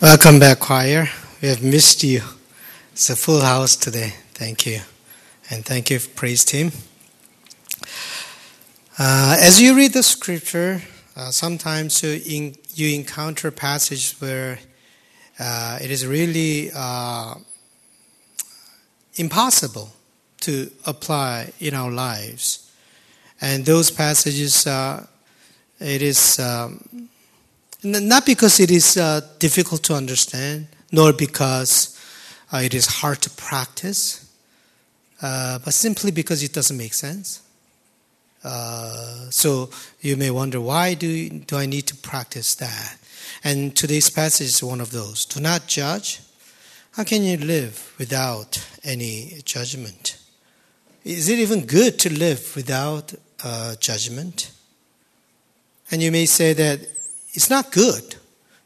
Welcome back, choir. We have missed you. It's a full house today. Thank you. And thank you praise team. Uh, as you read the scripture, uh, sometimes you, in, you encounter passages where uh, it is really uh, impossible to apply in our lives. And those passages, uh, it is um, not because it is uh, difficult to understand, nor because uh, it is hard to practice, uh, but simply because it doesn't make sense. Uh, so you may wonder, why do, do I need to practice that? And today's passage is one of those. Do not judge. How can you live without any judgment? Is it even good to live without uh, judgment? And you may say that it's not good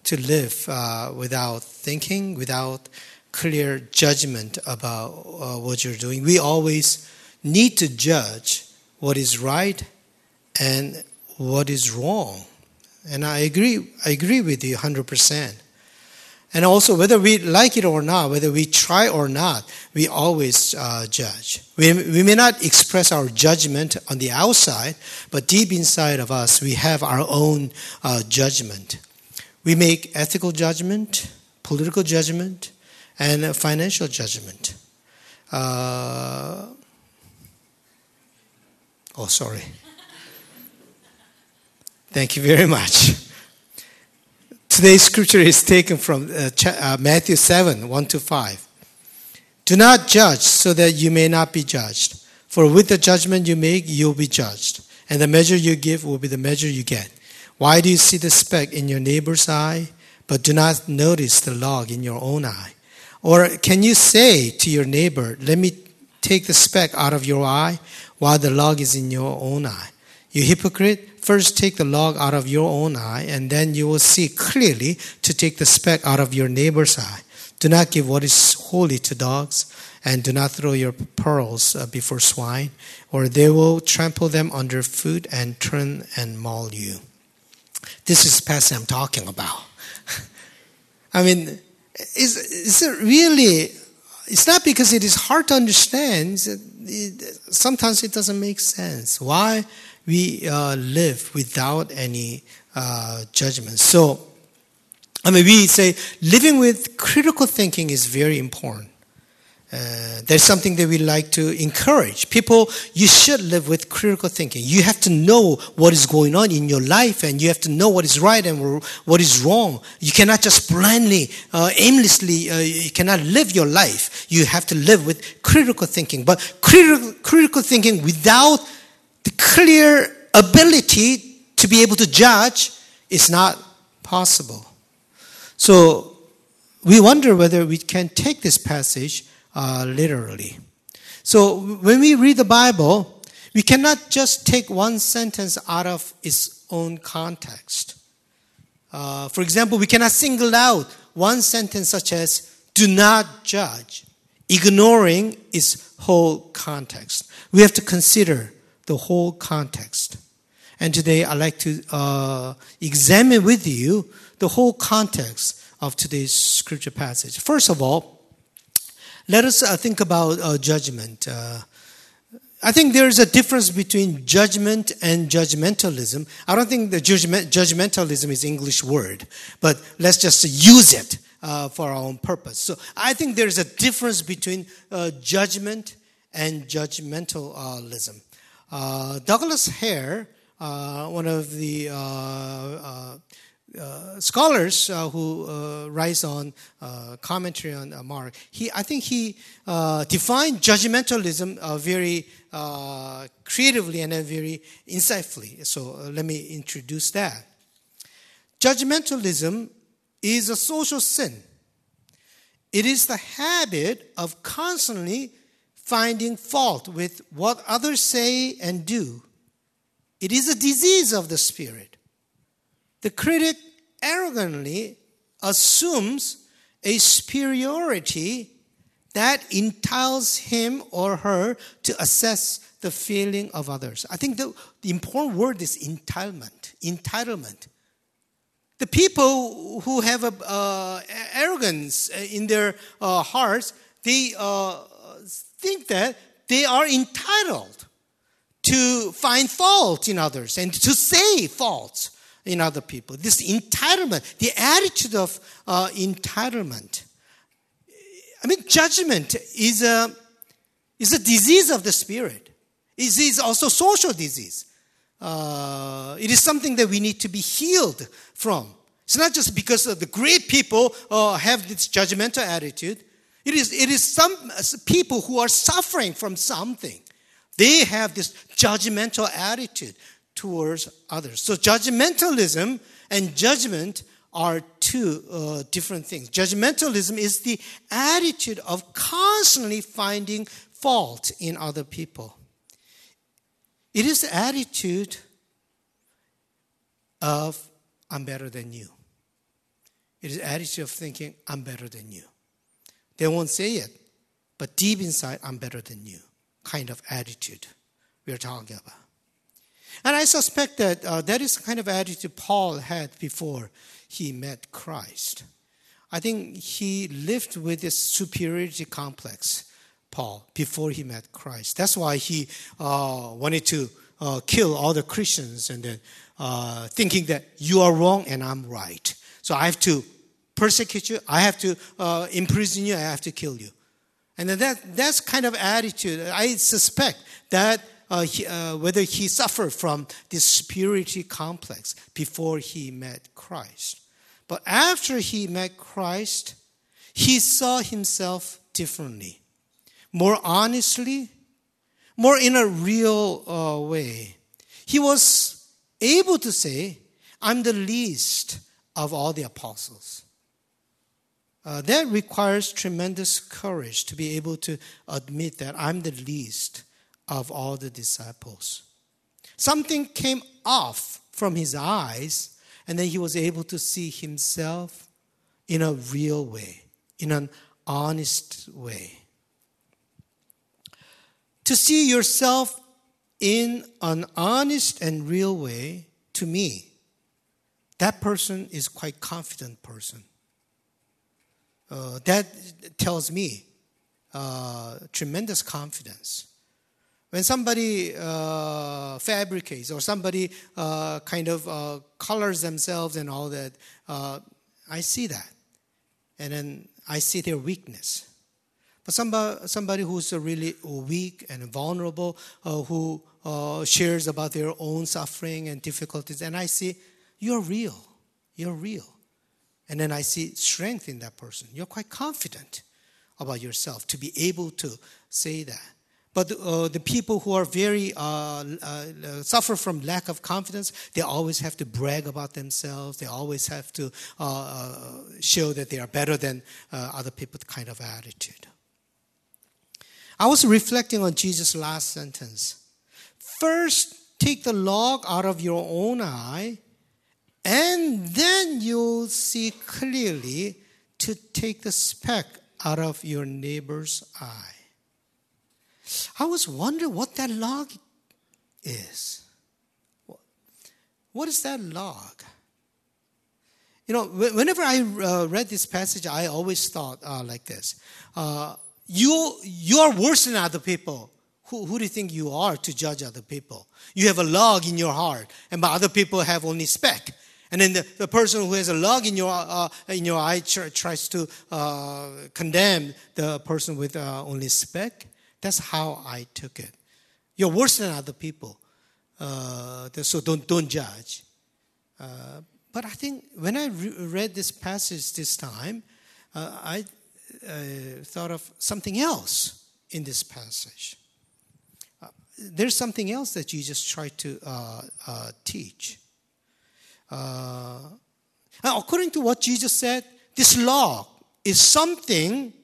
to live uh, without thinking, without clear judgment about uh, what you're doing. We always need to judge what is right and what is wrong. And I agree, I agree with you 100%. And also, whether we like it or not, whether we try or not, we always uh, judge. We, we may not express our judgment on the outside, but deep inside of us, we have our own uh, judgment. We make ethical judgment, political judgment, and financial judgment. Uh, oh, sorry. Thank you very much. Today's scripture is taken from uh, uh, Matthew 7 1 to 5. Do not judge so that you may not be judged. For with the judgment you make, you'll be judged. And the measure you give will be the measure you get. Why do you see the speck in your neighbor's eye, but do not notice the log in your own eye? Or can you say to your neighbor, Let me take the speck out of your eye while the log is in your own eye? You hypocrite, first take the log out of your own eye, and then you will see clearly to take the speck out of your neighbor's eye. Do not give what is holy to dogs, and do not throw your pearls uh, before swine, or they will trample them under foot and turn and maul you. This is the passage I'm talking about. I mean, is, is it really it's not because it is hard to understand. sometimes it doesn't make sense. Why we uh, live without any uh, judgment. So, I mean, we say living with critical thinking is very important. Uh, there's something that we like to encourage. People, you should live with critical thinking. You have to know what is going on in your life and you have to know what is right and what is wrong. You cannot just blindly, uh, aimlessly, uh, you cannot live your life. You have to live with critical thinking. But critical, critical thinking without the clear ability to be able to judge is not possible. So we wonder whether we can take this passage uh, literally. So when we read the Bible, we cannot just take one sentence out of its own context. Uh, for example, we cannot single out one sentence such as, do not judge, ignoring its whole context. We have to consider the whole context. And today I'd like to uh, examine with you the whole context of today's scripture passage. First of all, let us uh, think about uh, judgment. Uh, I think there is a difference between judgment and judgmentalism. I don't think the judgment, judgmentalism is English word, but let's just use it uh, for our own purpose. So I think there is a difference between uh, judgment and judgmentalism. Uh, Douglas Hare, uh, one of the uh, uh, uh scholars who writes on commentary on Mark, he, I think he defined judgmentalism very creatively and very insightfully. So let me introduce that. Judgmentalism is a social sin. It is the habit of constantly finding fault with what others say and do. It is a disease of the spirit. The critic arrogantly assumes a superiority that entitles him or her to assess the feeling of others. I think the, the important word is entitlement. Entitlement. The people who have a, uh, arrogance in their uh, hearts, they uh, think that they are entitled to find fault in others and to say faults in other people. This entitlement, the attitude of uh, entitlement. I mean, judgment is a, is a disease of the spirit. It is also social disease. Uh, it is something that we need to be healed from. It's not just because of the great people uh, have this judgmental attitude. It is, it is some people who are suffering from something. They have this judgmental attitude towards others. So, judgmentalism and judgment are two uh, different things. Judgmentalism is the attitude of constantly finding fault in other people. It is the attitude of, I'm better than you. It is attitude of thinking, I'm better than you. They won't say it, but deep inside, I'm better than you kind of attitude we are talking about. And I suspect that uh, that is the kind of attitude Paul had before he met Christ. I think he lived with this superiority complex, Paul, before he met Christ. That's why he uh, wanted to uh, kill all the Christians and then uh, thinking that you are wrong and I'm right. So I have to persecute you, I have to uh, imprison you, I have to kill you. And that, that's kind of attitude. I suspect that uh, he, uh, whether he suffered from this superiority complex before he met Christ. But after he met Christ, he saw himself differently, more honestly, more in a real uh, way. He was able to say, I'm the least of all the apostles. Uh, that requires tremendous courage to be able to admit that I'm the least of all the disciples. Something came off from his eyes, and then he was able to see himself in a real way, in an honest way. To see yourself in an honest and real way, to me, that person is quite confident person uh, that tells me uh, tremendous confidence. When somebody uh, fabricates or somebody uh, kind of uh, colors themselves and all that, uh, I see that. And then I see their weakness. But somebody, somebody who's really weak and vulnerable, who shares about their own suffering and difficulties, and I see, you're real. You're real. And then I see strength in that person. You're quite confident about yourself to be able to say that. But uh, the people who are very uh, uh, suffer from lack of confidence, they always have to brag about themselves. They always have to uh, uh, show that they are better than uh, other people. Kind of attitude. I was reflecting on Jesus' last sentence. First, take the log out of your own eye, and then you'll see clearly to take the speck out of your neighbor's eye. I was wondering what that log is. What is that log? You know, whenever I uh, read this passage, I always thought uh, like this uh, you, you are worse than other people. Who, who do you think you are to judge other people? You have a log in your heart, and other people have only speck. And then the, the person who has a log in your, uh, in your eye tries to uh, condemn the person with uh, only speck. That's how I took it. You're worse than other people. Uh, so don't, don't judge. Uh, but I think when I re- read this passage this time, uh, I thought of something else in this passage. there's something else that Jesus tried to teach. Uh, according to what Jesus said, this law is something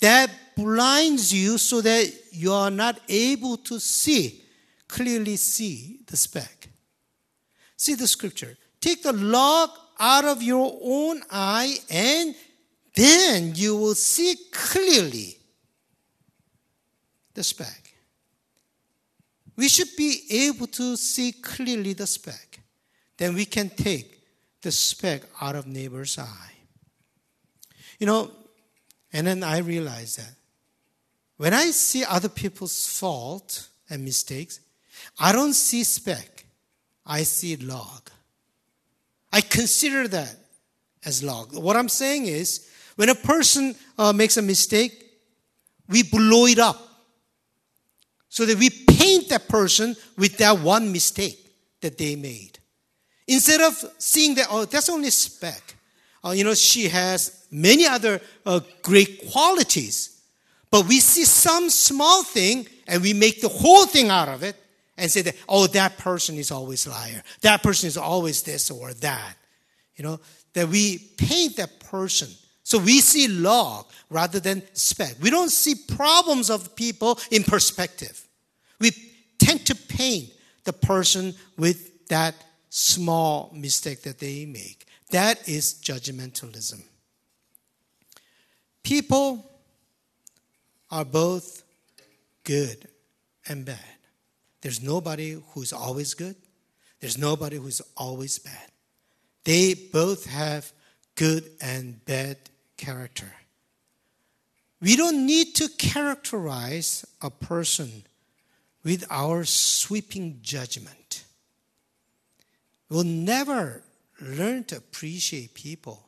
that blinds you so that you are not able to see, clearly see the speck. See the scripture. Take the log out of your own eye, and then you will see clearly the speck. We should be able to see clearly the speck then we can take the speck out of neighbor's eye. You know, and then I realized that when I see other people's fault and mistakes, I don't see speck. I see log. I consider that as log. What I'm saying is, when a person uh, makes a mistake, we blow it up so that we paint that person with that one mistake that they made. Instead of seeing that, oh, that's only speck. Uh, you know, she has many other uh, great qualities. But we see some small thing and we make the whole thing out of it and say that, oh, that person is always liar. That person is always this or that. You know, that we paint that person. So we see log rather than speck. We don't see problems of people in perspective. We tend to paint the person with that small mistake that they make. That is judgmentalism. People are both good and bad. There's nobody who's always good, there's nobody who's always bad. They both have good and bad character. We don't need to characterize a person with our sweeping judgment. We'll never learn to appreciate people.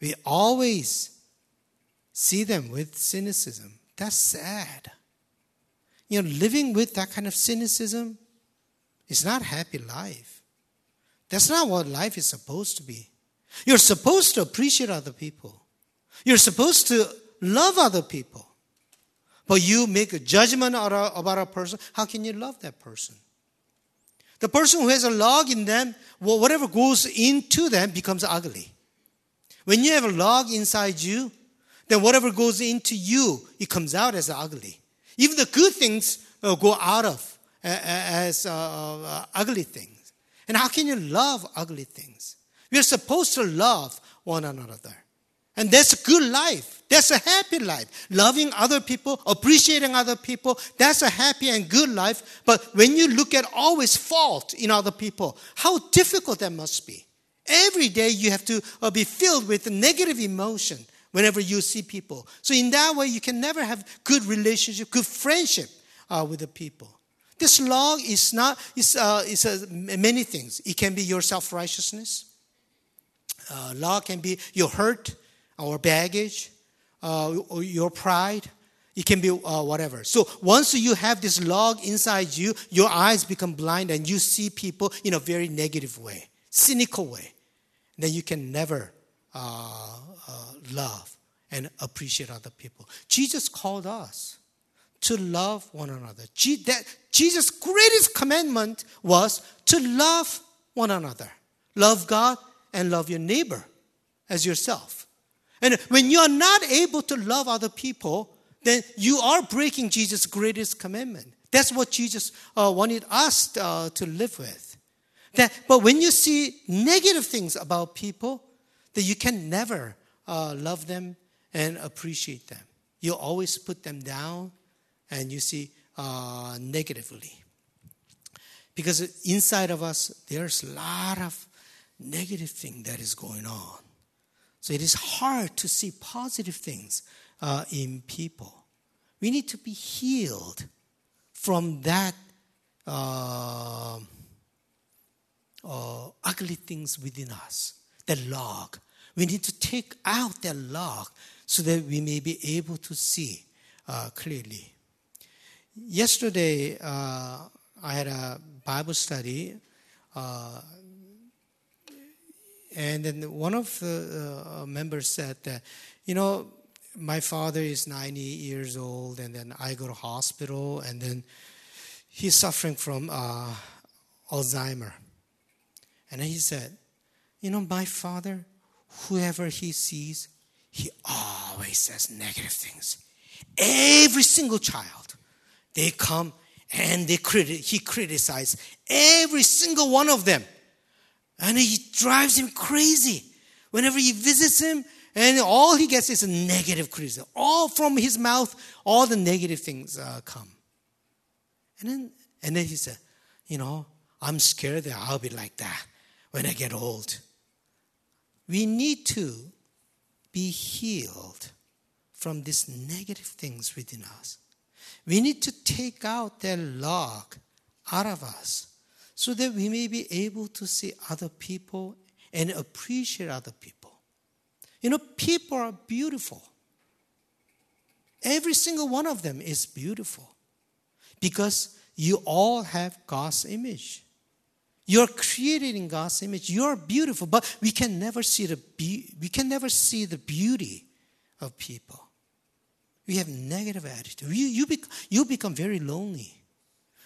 We always see them with cynicism. That's sad. You know, living with that kind of cynicism is not happy life. That's not what life is supposed to be. You're supposed to appreciate other people. You're supposed to love other people. But you make a judgment about a person. How can you love that person? The person who has a log in them, whatever goes into them becomes ugly. When you have a log inside you, then whatever goes into you, it comes out as ugly. Even the good things uh, go out of as uh, uh, ugly things. And how can you love ugly things? We are supposed to love one another. And that's a good life. That's a happy life. Loving other people, appreciating other people, that's a happy and good life. But when you look at always fault in other people, how difficult that must be. Every day you have to uh, be filled with negative emotion whenever you see people. So in that way, you can never have good relationship, good friendship uh, with the people. This law is not is uh, is uh, many things. It can be your self righteousness. Uh, law can be your hurt or baggage, uh, your pride. It can be uh, whatever. So once you have this log inside you, your eyes become blind and you see people in a very negative way, cynical way. Then you can never uh, uh, love and appreciate other people. Jesus called us to love one another. that, Jesus' greatest commandment was to love one another. Love God and love your neighbor as yourself. And when you are not able to love other people, then you are breaking Jesus' greatest commandment. That's what Jesus uh, wanted us uh, to live with. That, but when you see negative things about people, that you can never uh, love them and appreciate them. You always put them down and you see uh, negatively. Because inside of us, there's a lot of negative thing that is going on. So it is hard to see positive things uh, in people. We need to be healed from that uh, uh, ugly things within us, the log. We need to take out that log so that we may be able to see uh, clearly. Yesterday, uh, I had a Bible study uh, and then one of the uh, members said that, you know, my father is 90 years old, and then I go to hospital, and then he's suffering from uh, Alzheimer. And then he said, you know, my father, whoever he sees, he always says negative things. Every single child, they come and they criti- he criticizes every single one of them. And he drives him crazy. Whenever he visits him, and all he gets is a negative criticism. All from his mouth, all the negative things uh, come. And then, and then he said, You know, I'm scared that I'll be like that when I get old. We need to be healed from these negative things within us. We need to take out that log out of us so that we may be able to see other people and appreciate other people. You know, people are beautiful. Every single one of them is beautiful because you all have God's image. You're created in God's image. You're beautiful, but we can never see the be- we can never see the beauty of people. We have negative attitude. You, you, bec- you become very lonely.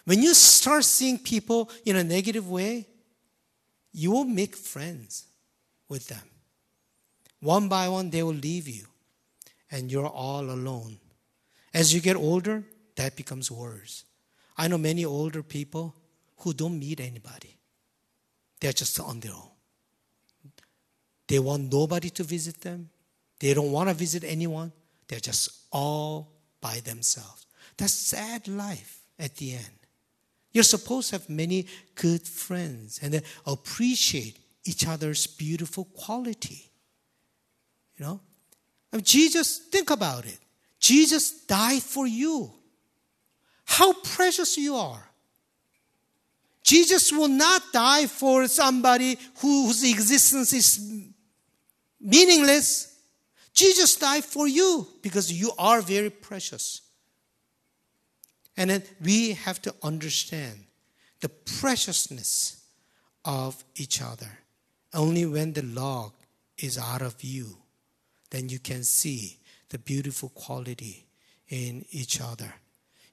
When you start seeing people in a negative way, you will make friends with them. One by one, they will leave you, and you're all alone. As you get older, that becomes worse. I know many older people who don't meet anybody, they're just on their own. They want nobody to visit them, they don't want to visit anyone, they're just all by themselves. That's sad life at the end. You're supposed to have many good friends and appreciate each other's beautiful quality. You know? I mean, Jesus, think about it. Jesus died for you. How precious you are. Jesus will not die for somebody whose existence is meaningless. Jesus died for you because you are very precious. And then we have to understand the preciousness of each other. Only when the log is out of view, then you can see the beautiful quality in each other.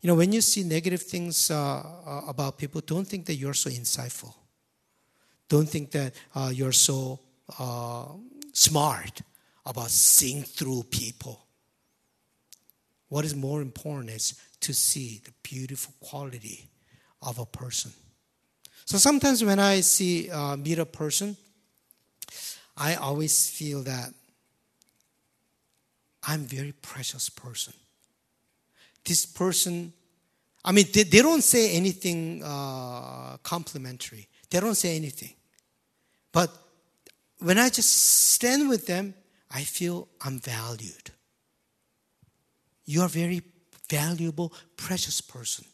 You know, when you see negative things uh, uh, about people, don't think that you're so insightful. Don't think that uh, you're so uh, smart about seeing through people. What is more important is to see the beautiful quality of a person. So sometimes when I see uh, meet a person, I always feel that I'm very precious person. This person, I mean, they, they don't say anything uh, complimentary. They don't say anything. But when I just stand with them, I feel I'm valued. You are very valuable, precious person.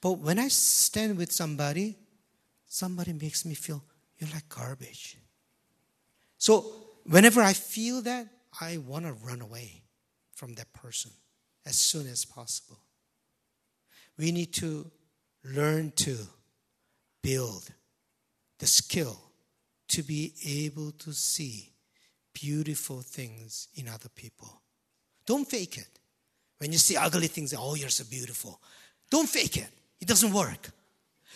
But when I stand with somebody, somebody makes me feel you're like garbage. So whenever I feel that, I want to run away from that person as soon as possible. We need to learn to build the skill to be able to see beautiful things in other people. Don't fake it. When you see ugly things, oh, you're so beautiful. Don't fake it. It doesn't work.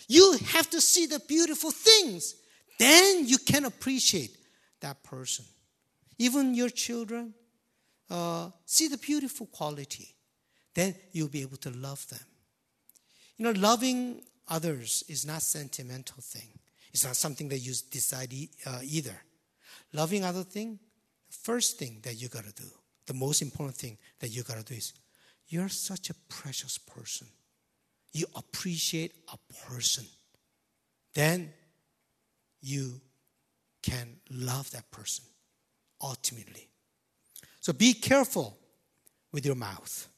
You have to see the beautiful things. Then you can appreciate that person. Even your children, uh, see the beautiful quality. Then you'll be able to love them. You know, loving others is not sentimental thing. It's not something that you decide uh, either. Loving other thing, first thing that you got to do, the most important thing that you got to do is, you're such a precious person. You appreciate a person. Then you can love that person ultimately. So be careful with your mouth.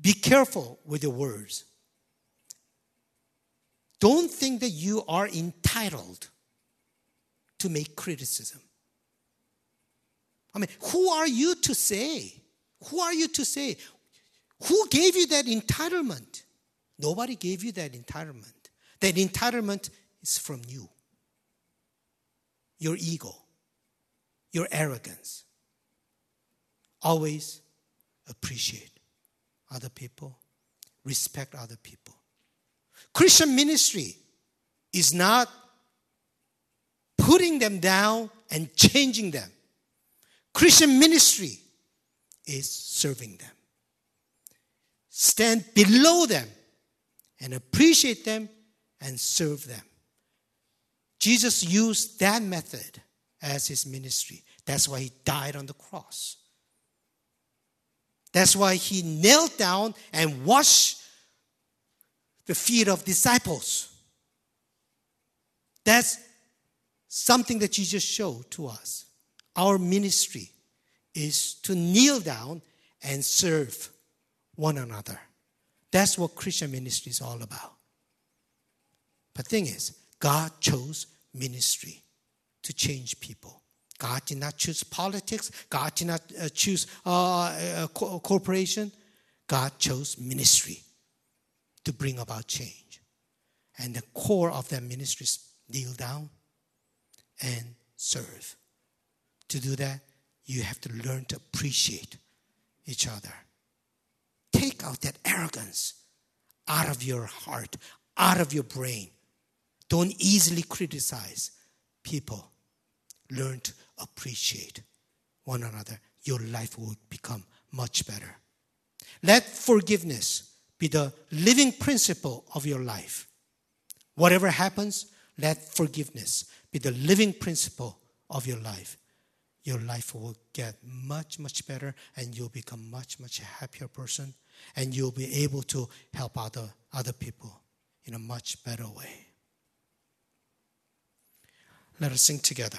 Be careful with your words. Don't think that you are entitled to make criticism. I mean, who are you to say? Who are you to say? Who gave you that entitlement? Nobody gave you that entitlement. That entitlement is from you your ego, your arrogance. Always appreciate other people, respect other people. Christian ministry is not putting them down and changing them. Christian ministry is serving them. Stand below them and appreciate them and serve them. Jesus used that method as his ministry. That's why he died on the cross. That's why he knelt down and washed the feet of disciples. That's something that Jesus showed to us. Our ministry is to kneel down and serve one another. That's what Christian ministry is all about. But thing is, God chose ministry to change people. God did not choose politics. God did not uh, choose uh, a corporation. God chose ministry to bring about change. And the core of that ministry is kneel down and serve. To do that, you have to learn to appreciate each other. Take out that arrogance out of your heart, out of your brain. Don't easily criticize people. Learn to appreciate one another. Your life will become much better. Let forgiveness be the living principle of your life. Whatever happens, let forgiveness be the living principle of your life. Your life will get much, much better and you'll become much, much happier person and you'll be able to help other, other people in a much better way. Let us sing together.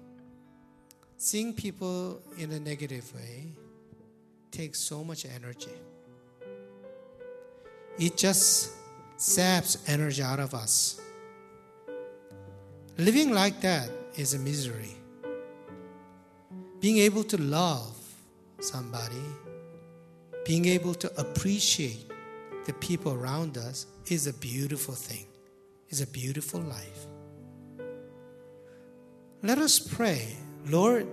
seeing people in a negative way, takes so much energy. It just saps energy out of us. Living like that is a misery. Being able to love somebody, being able to appreciate the people around us is a beautiful thing, is a beautiful life. Let us pray. Lord,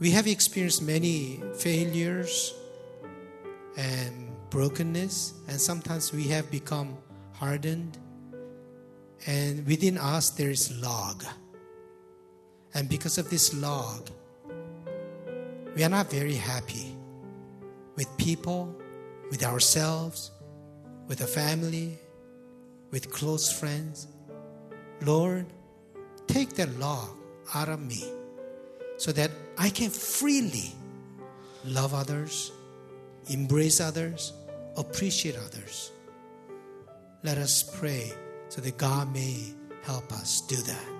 we have experienced many failures and brokenness, and sometimes we have become hardened. And within us, there is log. And because of this log, we are not very happy with people, with ourselves, with a family, with close friends. Lord, take that law out of me so that I can freely love others, embrace others, appreciate others. Let us pray so that God may help us do that.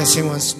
Let's sing once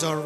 Us all